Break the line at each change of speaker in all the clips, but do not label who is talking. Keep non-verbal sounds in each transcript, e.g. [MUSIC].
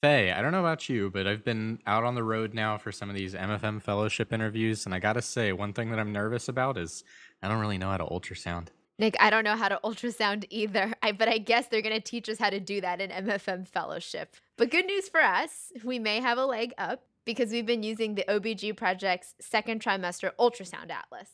Faye, I don't know about you, but I've been out on the road now for some of these MFM fellowship interviews, and I gotta say, one thing that I'm nervous about is I don't really know how to ultrasound.
Nick, I don't know how to [LAUGHS] ultrasound either, I, but I guess they're to teach us how to do that in MFM fellowship. But good news for us, we may have a leg up because we've been using the OBG Project's second trimester ultrasound atlas.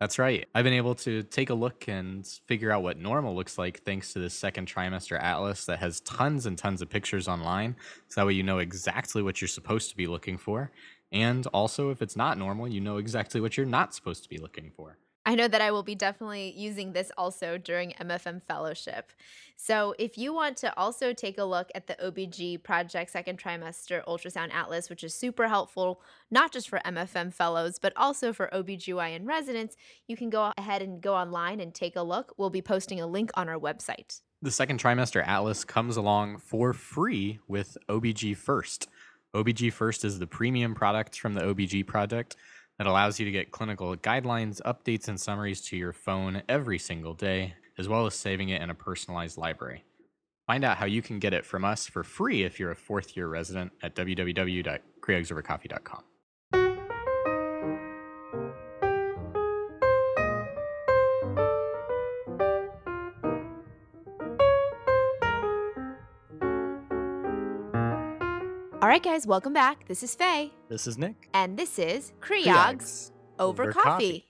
That's right. I've been able to take a look and figure out what normal looks like thanks to this second trimester atlas that has tons and tons of pictures online. So that way you know exactly what you're supposed to be looking for. And also, if it's not normal, you know exactly what you're not supposed to be looking for.
I know that I will be definitely using this also during MFM fellowship. So, if you want to also take a look at the OBG Project Second Trimester Ultrasound Atlas, which is super helpful, not just for MFM fellows, but also for OBGYN residents, you can go ahead and go online and take a look. We'll be posting a link on our website.
The Second Trimester Atlas comes along for free with OBG First. OBG First is the premium product from the OBG project that allows you to get clinical guidelines, updates, and summaries to your phone every single day, as well as saving it in a personalized library. Find out how you can get it from us for free if you're a fourth year resident at www.creogsovercoffee.com.
All right, guys, welcome back. This is Faye.
This is Nick.
And this is Creogs over,
Over
coffee.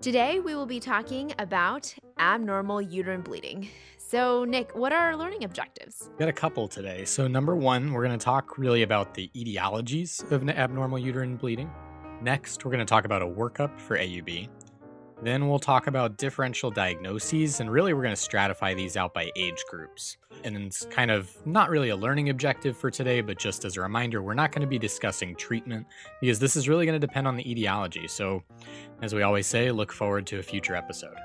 Today, we will be talking about abnormal uterine bleeding. So, Nick, what are our learning objectives?
We got a couple today. So, number one, we're going to talk really about the etiologies of abnormal uterine bleeding. Next, we're going to talk about a workup for AUB. Then, we'll talk about differential diagnoses, and really, we're going to stratify these out by age groups. And it's kind of not really a learning objective for today, but just as a reminder, we're not going to be discussing treatment because this is really going to depend on the etiology. So, as we always say, look forward to a future episode.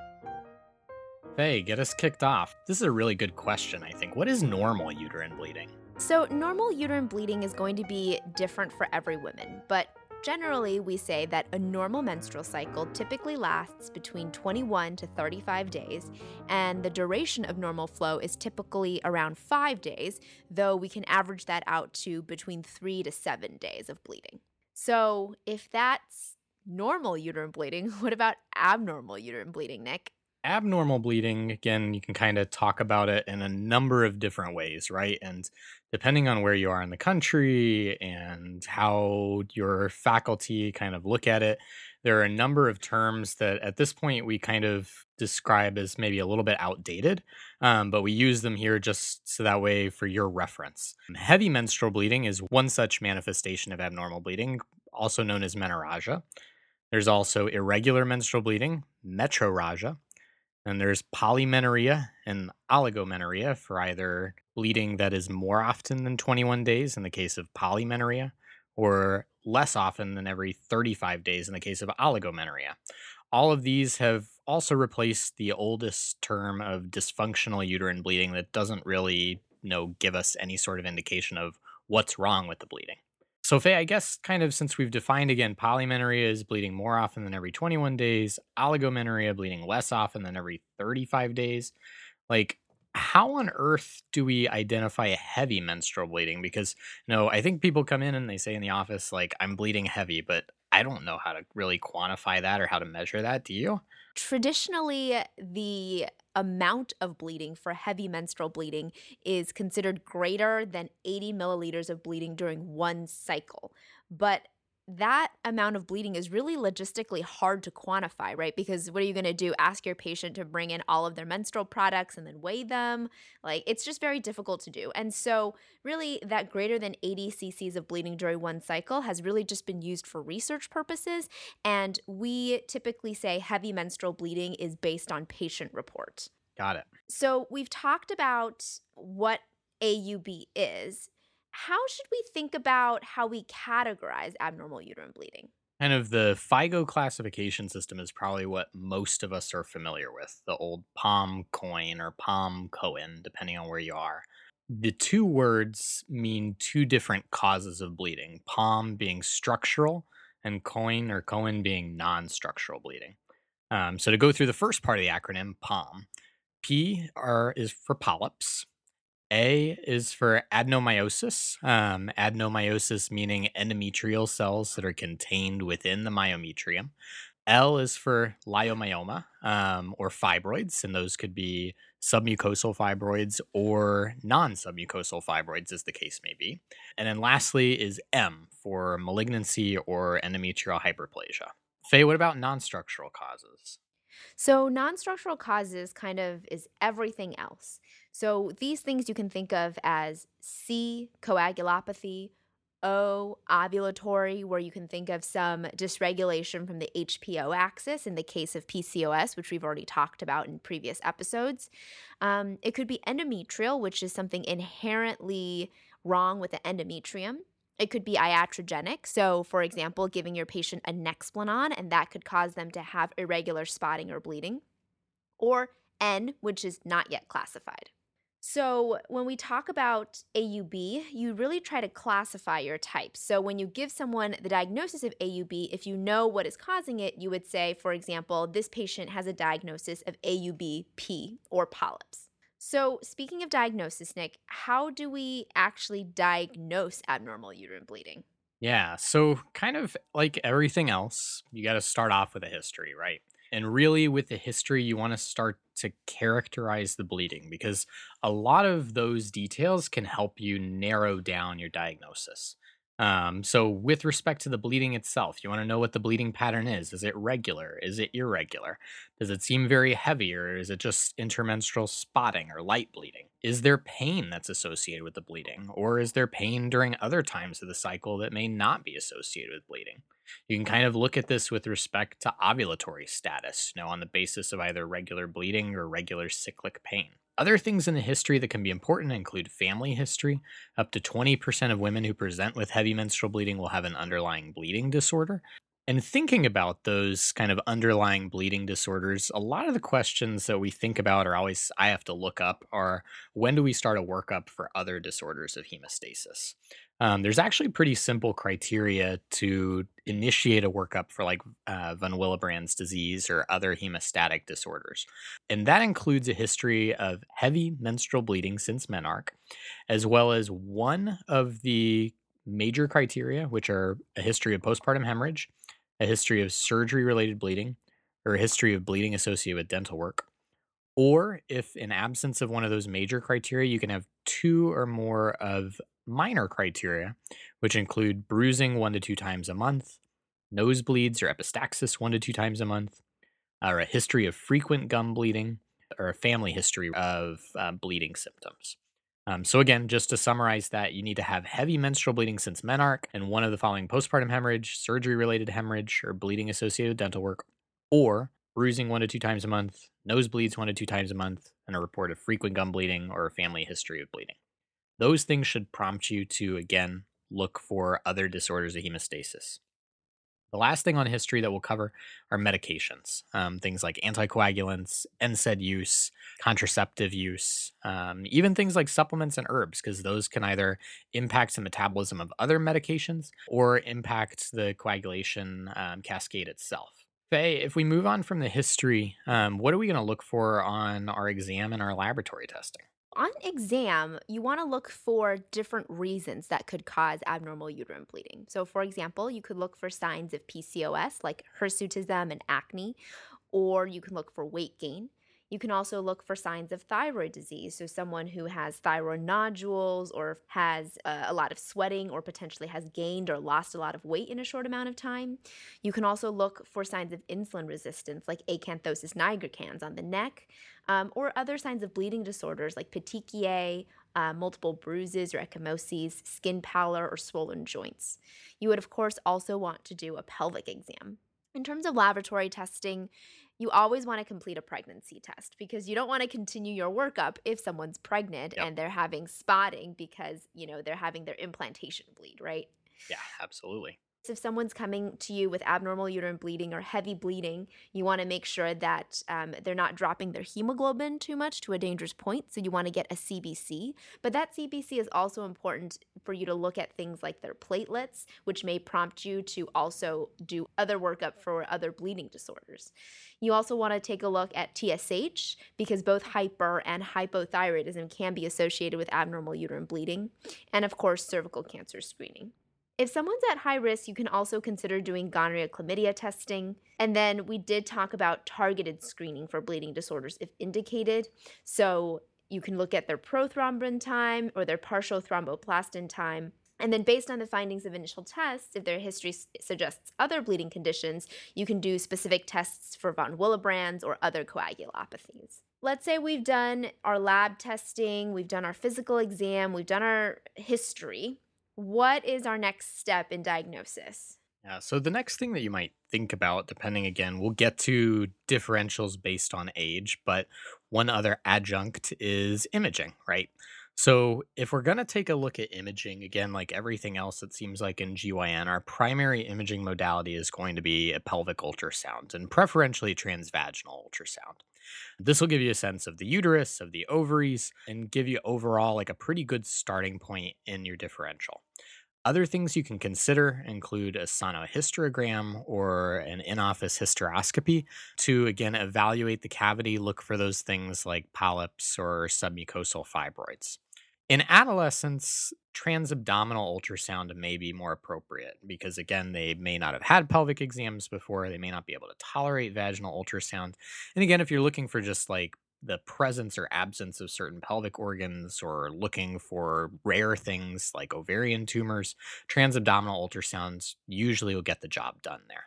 Faye, get us kicked off. This is a really good question, I think. What is normal uterine bleeding?
So, normal uterine bleeding is going to be different for every woman, but generally, we say that a normal menstrual cycle typically lasts between 21 to 35 days, and the duration of normal flow is typically around five days, though we can average that out to between three to seven days of bleeding. So, if that's normal uterine bleeding, [LAUGHS] what about abnormal uterine bleeding, Nick?
Abnormal bleeding again you can kind of talk about it in a number of different ways right? And depending on where you are in the country and how your faculty kind of look at it there are a number of terms that at this point we kind of describe as maybe a little bit outdated um, but we use them here just so that way for your reference. Heavy menstrual bleeding is one such manifestation of abnormal bleeding also known as menorrhagia. There's also irregular menstrual bleeding metrorrhagia and there's polymenorrhea and oligomenorrhea for either bleeding that is more often than 21 days in the case of polymenorrhea or less often than every 35 days in the case of oligomenorrhea. All of these have also replaced the oldest term of dysfunctional uterine bleeding that doesn't really you know give us any sort of indication of what's wrong with the bleeding. So, Faye, I guess kind of since we've defined again, polymenorrhea is bleeding more often than every 21 days, oligomenorrhea uh, bleeding less often than every 35 days. Like, how on earth do we identify heavy menstrual bleeding? Because, you know, I think people come in and they say in the office, like, I'm bleeding heavy, but I don't know how to really quantify that or how to measure that. Do you?
Traditionally, the amount of bleeding for heavy menstrual bleeding is considered greater than 80 milliliters of bleeding during one cycle. But that amount of bleeding is really logistically hard to quantify, right? Because what are you going to do? Ask your patient to bring in all of their menstrual products and then weigh them? Like, it's just very difficult to do. And so, really, that greater than 80 cc's of bleeding during one cycle has really just been used for research purposes. And we typically say heavy menstrual bleeding is based on patient report.
Got it.
So, we've talked about what AUB is. How should we think about how we categorize abnormal uterine bleeding?
Kind of the FIGO classification system is probably what most of us are familiar with the old PALM coin or PALM Cohen, depending on where you are. The two words mean two different causes of bleeding PALM being structural, and coin or Cohen being non structural bleeding. Um, so, to go through the first part of the acronym, PALM, P are is for polyps. A is for adenomyosis. Um, adenomyosis meaning endometrial cells that are contained within the myometrium. L is for leiomyoma um, or fibroids, and those could be submucosal fibroids or non submucosal fibroids, as the case may be. And then lastly is M for malignancy or endometrial hyperplasia. Faye, what about non structural causes?
So, non structural causes kind of is everything else. So, these things you can think of as C, coagulopathy, O, ovulatory, where you can think of some dysregulation from the HPO axis in the case of PCOS, which we've already talked about in previous episodes. Um, it could be endometrial, which is something inherently wrong with the endometrium. It could be iatrogenic. So, for example, giving your patient a Nexplanon, and that could cause them to have irregular spotting or bleeding. Or N, which is not yet classified. So, when we talk about AUB, you really try to classify your types. So, when you give someone the diagnosis of AUB, if you know what is causing it, you would say, for example, this patient has a diagnosis of AUB-P or polyps. So, speaking of diagnosis, Nick, how do we actually diagnose abnormal uterine bleeding?
Yeah, so kind of like everything else, you got to start off with a history, right? And really, with the history, you want to start to characterize the bleeding because a lot of those details can help you narrow down your diagnosis. Um, so, with respect to the bleeding itself, you want to know what the bleeding pattern is. Is it regular? Is it irregular? Does it seem very heavy, or is it just intermenstrual spotting or light bleeding? Is there pain that's associated with the bleeding, or is there pain during other times of the cycle that may not be associated with bleeding? You can kind of look at this with respect to ovulatory status, you know, on the basis of either regular bleeding or regular cyclic pain. Other things in the history that can be important include family history. Up to 20% of women who present with heavy menstrual bleeding will have an underlying bleeding disorder. And thinking about those kind of underlying bleeding disorders, a lot of the questions that we think about are always I have to look up are when do we start a workup for other disorders of hemostasis? Um, there's actually pretty simple criteria to initiate a workup for like uh, von Willebrand's disease or other hemostatic disorders. And that includes a history of heavy menstrual bleeding since menarche, as well as one of the major criteria, which are a history of postpartum hemorrhage, a history of surgery related bleeding, or a history of bleeding associated with dental work. Or if in absence of one of those major criteria, you can have two or more of minor criteria, which include bruising one to two times a month, nosebleeds or epistaxis one to two times a month, or a history of frequent gum bleeding, or a family history of uh, bleeding symptoms. Um, so, again, just to summarize that, you need to have heavy menstrual bleeding since menarche and one of the following postpartum hemorrhage, surgery related hemorrhage, or bleeding associated with dental work, or bruising one to two times a month, nosebleeds one to two times a month, and a report of frequent gum bleeding or a family history of bleeding. Those things should prompt you to, again, look for other disorders of hemostasis. The last thing on history that we'll cover are medications, um, things like anticoagulants, NSAID use, contraceptive use, um, even things like supplements and herbs, because those can either impact the metabolism of other medications or impact the coagulation um, cascade itself. Faye, if we move on from the history, um, what are we going to look for on our exam and our laboratory testing?
On exam, you want to look for different reasons that could cause abnormal uterine bleeding. So, for example, you could look for signs of PCOS like hirsutism and acne, or you can look for weight gain. You can also look for signs of thyroid disease. So, someone who has thyroid nodules or has uh, a lot of sweating or potentially has gained or lost a lot of weight in a short amount of time. You can also look for signs of insulin resistance, like acanthosis nigricans on the neck, um, or other signs of bleeding disorders like petechiae, uh, multiple bruises or ecchymoses, skin pallor, or swollen joints. You would, of course, also want to do a pelvic exam. In terms of laboratory testing, you always want to complete a pregnancy test because you don't want to continue your workup if someone's pregnant
Yep.
and they're having spotting because, you know, they're having their implantation bleed, right?
Yeah, absolutely.
If someone's coming to you with abnormal uterine bleeding or heavy bleeding, you want to make sure that um, they're not dropping their hemoglobin too much to a dangerous point. So you want to get a CBC. But that CBC is also important for you to look at things like their platelets, which may prompt you to also do other workup for other bleeding disorders. You also want to take a look at TSH because both hyper and hypothyroidism can be associated with abnormal uterine bleeding, and of course, cervical cancer screening. If someone's at high risk, you can also consider doing gonorrhea chlamydia testing. And then we did talk about targeted screening for bleeding disorders if indicated. So you can look at their prothrombin time or their partial thromboplastin time. And then, based on the findings of initial tests, if their history suggests other bleeding conditions, you can do specific tests for von Willebrand's or other coagulopathies. Let's say we've done our lab testing, we've done our physical exam, we've done our history. What is our next step in diagnosis?
Yeah, so the next thing that you might think about, depending again, we'll get to differentials based on age, but one other adjunct is imaging, right? So if we're going to take a look at imaging, again, like everything else, it seems like in GYN, our primary imaging modality is going to be a pelvic ultrasound and preferentially transvaginal ultrasound. This will give you a sense of the uterus, of the ovaries, and give you overall like a pretty good starting point in your differential. Other things you can consider include a sonohysterogram or an in office hysteroscopy to again evaluate the cavity, look for those things like polyps or submucosal fibroids. In adolescents, transabdominal ultrasound may be more appropriate because, again, they may not have had pelvic exams before. They may not be able to tolerate vaginal ultrasound. And again, if you're looking for just like the presence or absence of certain pelvic organs or looking for rare things like ovarian tumors, transabdominal ultrasounds usually will get the job done there.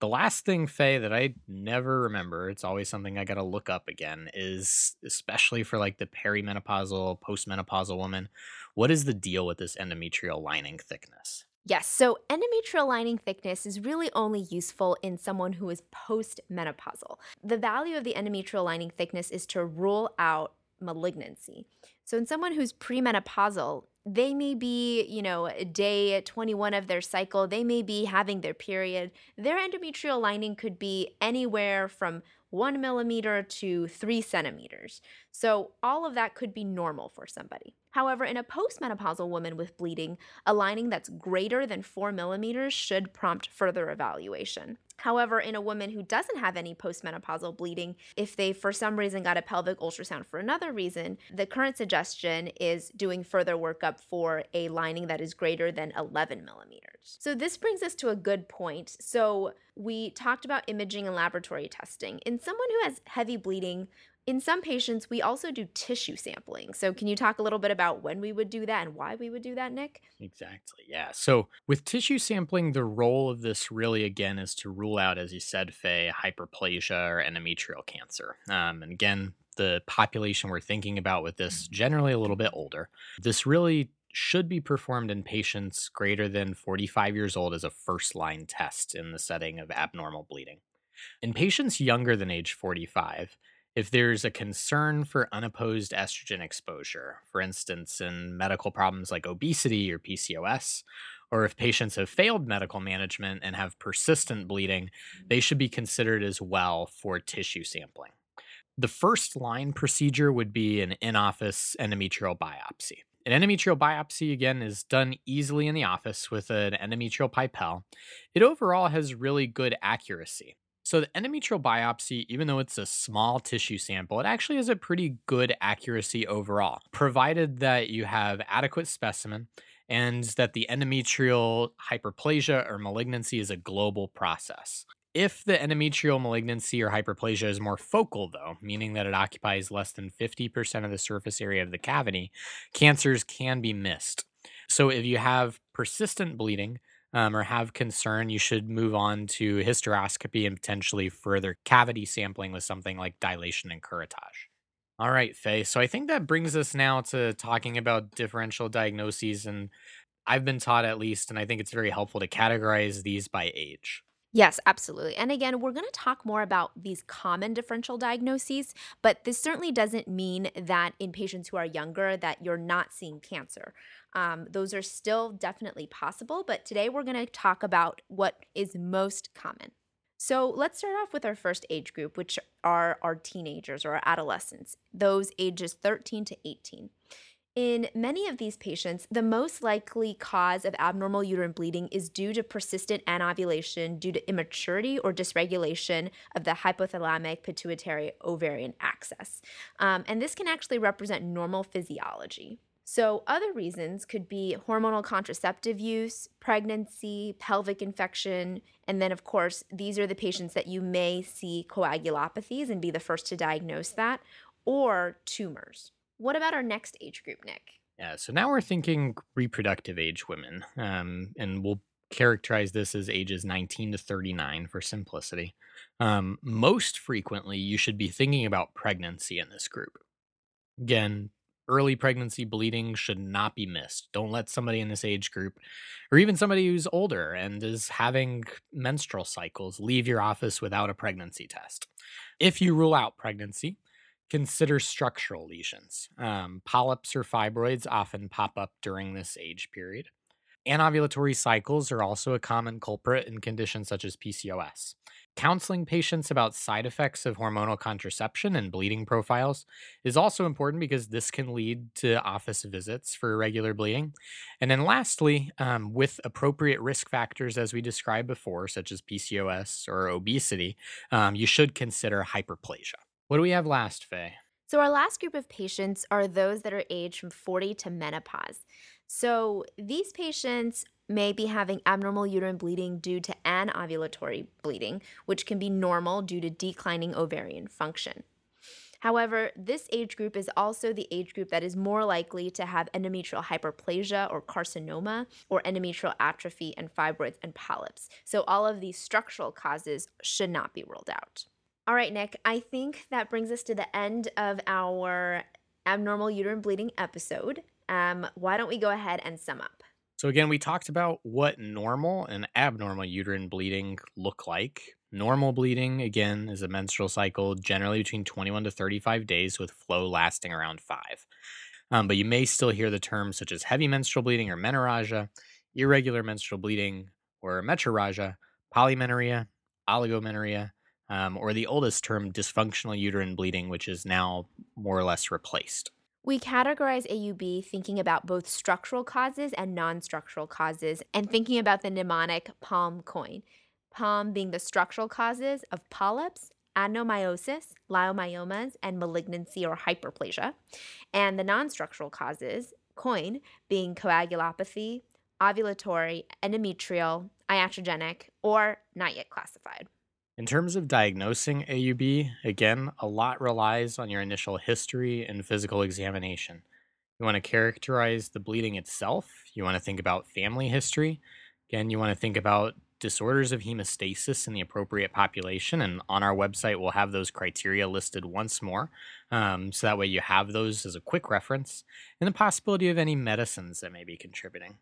The last thing, Faye, that I never remember, it's always something I got to look up again, is especially for like the perimenopausal, postmenopausal woman, what is the deal with this endometrial lining thickness?
Yes, so endometrial lining thickness is really only useful in someone who is postmenopausal. The value of the endometrial lining thickness is to rule out malignancy. So in someone who's premenopausal, they may be, you know, day 21 of their cycle, they may be having their period. Their endometrial lining could be anywhere from one millimeter to three centimeters. So, all of that could be normal for somebody. However, in a postmenopausal woman with bleeding, a lining that's greater than four millimeters should prompt further evaluation. However, in a woman who doesn't have any postmenopausal bleeding, if they for some reason got a pelvic ultrasound for another reason, the current suggestion is doing further workup for a lining that is greater than 11 millimeters. So, this brings us to a good point. So, we talked about imaging and laboratory testing. In someone who has heavy bleeding, in some patients, we also do tissue sampling. So, can you talk a little bit about when we would do that and why we would do that, Nick?
Exactly. Yeah. So with tissue sampling, the role of this really again is to rule out, as you said, Faye, hyperplasia or endometrial cancer. Um, and again, the population we're thinking about with this generally a little bit older. This really should be performed in patients greater than 45 years old as a first line test in the setting of abnormal bleeding. In patients younger than age 45, if there's a concern for unopposed estrogen exposure, for instance, in medical problems like obesity or PCOS, or if patients have failed medical management and have persistent bleeding, they should be considered as well for tissue sampling. The first line procedure would be an in office endometrial biopsy. An endometrial biopsy, again, is done easily in the office with an endometrial pipelle. It overall has really good accuracy. So, the endometrial biopsy, even though it's a small tissue sample, it actually has a pretty good accuracy overall, provided that you have adequate specimen and that the endometrial hyperplasia or malignancy is a global process. If the endometrial malignancy or hyperplasia is more focal, though, meaning that it occupies less than 50% of the surface area of the cavity, cancers can be missed. So, if you have persistent bleeding um, or have concern, you should move on to hysteroscopy and potentially further cavity sampling with something like dilation and curettage. All right, Faye. So I think that brings us now to talking about differential diagnoses. And I've been taught at least, and I think it's very helpful to categorize these by age.
Yes, absolutely. And again, we're going to talk more about these common differential diagnoses, but this certainly doesn't mean that in patients who are younger that you're not seeing cancer. Um, those are still definitely possible, but today we're going to talk about what is most common. So let's start off with our first age group, which are our teenagers or our adolescents, those ages 13 to 18. In many of these patients, the most likely cause of abnormal uterine bleeding is due to persistent anovulation due to immaturity or dysregulation of the hypothalamic pituitary ovarian axis. Um, and this can actually represent normal physiology. So, other reasons could be hormonal contraceptive use, pregnancy, pelvic infection, and then, of course, these are the patients that you may see coagulopathies and be the first to diagnose that, or tumors. What about our next age group, Nick?
Yeah, so now we're thinking reproductive age women, um, and we'll characterize this as ages 19 to 39 for simplicity. Um, most frequently, you should be thinking about pregnancy in this group. Again, early pregnancy bleeding should not be missed. Don't let somebody in this age group, or even somebody who's older and is having menstrual cycles, leave your office without a pregnancy test. If you rule out pregnancy, Consider structural lesions. Um, polyps or fibroids often pop up during this age period. Anovulatory cycles are also a common culprit in conditions such as PCOS. Counseling patients about side effects of hormonal contraception and bleeding profiles is also important because this can lead to office visits for irregular bleeding. And then, lastly, um, with appropriate risk factors, as we described before, such as PCOS or obesity, um, you should consider hyperplasia. What do we have last, Faye?
So, our last group of patients are those that are aged from 40 to menopause. So, these patients may be having abnormal uterine bleeding due to anovulatory bleeding, which can be normal due to declining ovarian function. However, this age group is also the age group that is more likely to have endometrial hyperplasia or carcinoma or endometrial atrophy and fibroids and polyps. So, all of these structural causes should not be ruled out. All right, Nick, I think that brings us to the end of our abnormal uterine bleeding episode. Um, why don't we go ahead and sum up?
So, again, we talked about what normal and abnormal uterine bleeding look like. Normal bleeding, again, is a menstrual cycle generally between 21 to 35 days with flow lasting around five. Um, but you may still hear the terms such as heavy menstrual bleeding or menorrhagia, irregular menstrual bleeding or metrorrhagia, polymenorrhea, oligomenorrhea, um, or the oldest term, dysfunctional uterine bleeding, which is now more or less replaced.
We categorize AUB thinking about both structural causes and non structural causes, and thinking about the mnemonic PALM coin. PALM being the structural causes of polyps, adenomyosis, leiomyomas, and malignancy or hyperplasia, and the non structural causes, coin, being coagulopathy, ovulatory, endometrial, iatrogenic, or not yet classified.
In terms of diagnosing AUB, again, a lot relies on your initial history and physical examination. You want to characterize the bleeding itself. You want to think about family history. Again, you want to think about disorders of hemostasis in the appropriate population. And on our website, we'll have those criteria listed once more. Um, so that way you have those as a quick reference and the possibility of any medicines that may be contributing.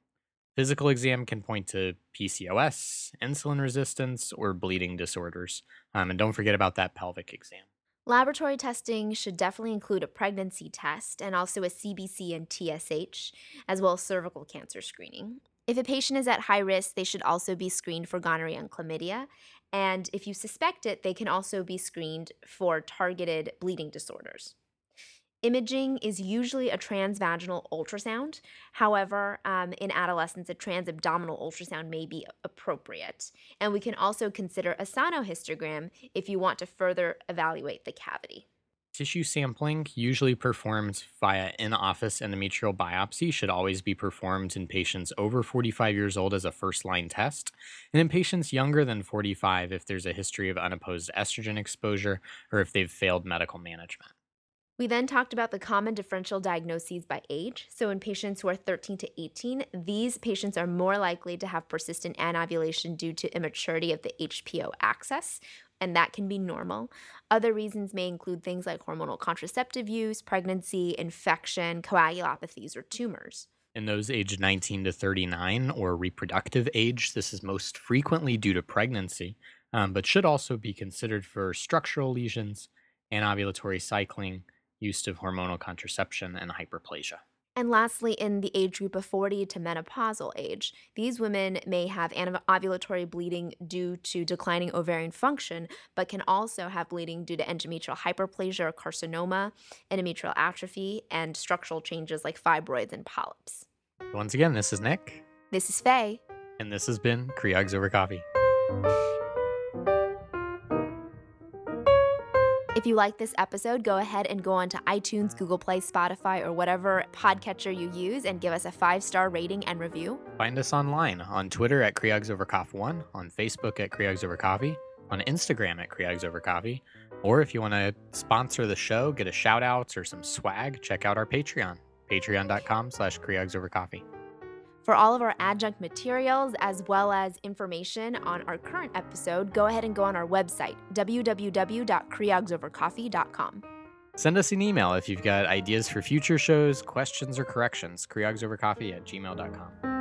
Physical exam can point to PCOS, insulin resistance, or bleeding disorders. Um, and don't forget about that pelvic exam.
Laboratory testing should definitely include a pregnancy test and also a CBC and TSH, as well as cervical cancer screening. If a patient is at high risk, they should also be screened for gonorrhea and chlamydia. And if you suspect it, they can also be screened for targeted bleeding disorders. Imaging is usually a transvaginal ultrasound. However, um, in adolescents, a transabdominal ultrasound may be appropriate. And we can also consider a sonohysterogram if you want to further evaluate the cavity.
Tissue sampling, usually performed via in office endometrial biopsy, should always be performed in patients over 45 years old as a first line test, and in patients younger than 45 if there's a history of unopposed estrogen exposure or if they've failed medical management.
We then talked about the common differential diagnoses by age. So, in patients who are 13 to 18, these patients are more likely to have persistent anovulation due to immaturity of the HPO axis, and that can be normal. Other reasons may include things like hormonal contraceptive use, pregnancy, infection, coagulopathies, or tumors.
In those aged 19 to 39 or reproductive age, this is most frequently due to pregnancy, um, but should also be considered for structural lesions, anovulatory cycling, use of hormonal contraception, and hyperplasia.
And lastly, in the age group of 40 to menopausal age, these women may have anovulatory bleeding due to declining ovarian function, but can also have bleeding due to endometrial hyperplasia or carcinoma, endometrial atrophy, and structural changes like fibroids and polyps.
Once again, this is Nick.
This is Faye.
And this has been Creogs Over Coffee.
If you like this episode, go ahead and go onto iTunes, Google Play, Spotify, or whatever podcatcher you use and give us a five star rating and review.
Find us online on Twitter at Creogs Over One, on Facebook at Creogs Over Coffee, on Instagram at Creogs Over Coffee, or if you want to sponsor the show, get a shout out or some swag, check out our Patreon, patreon.com slash Creogs Over Coffee.
For all of our adjunct materials, as well as information on our current episode, go ahead and go on our website, www.creogsovercoffee.com.
Send us an email if you've got ideas for future shows, questions, or corrections. creogsovercoffee at gmail.com.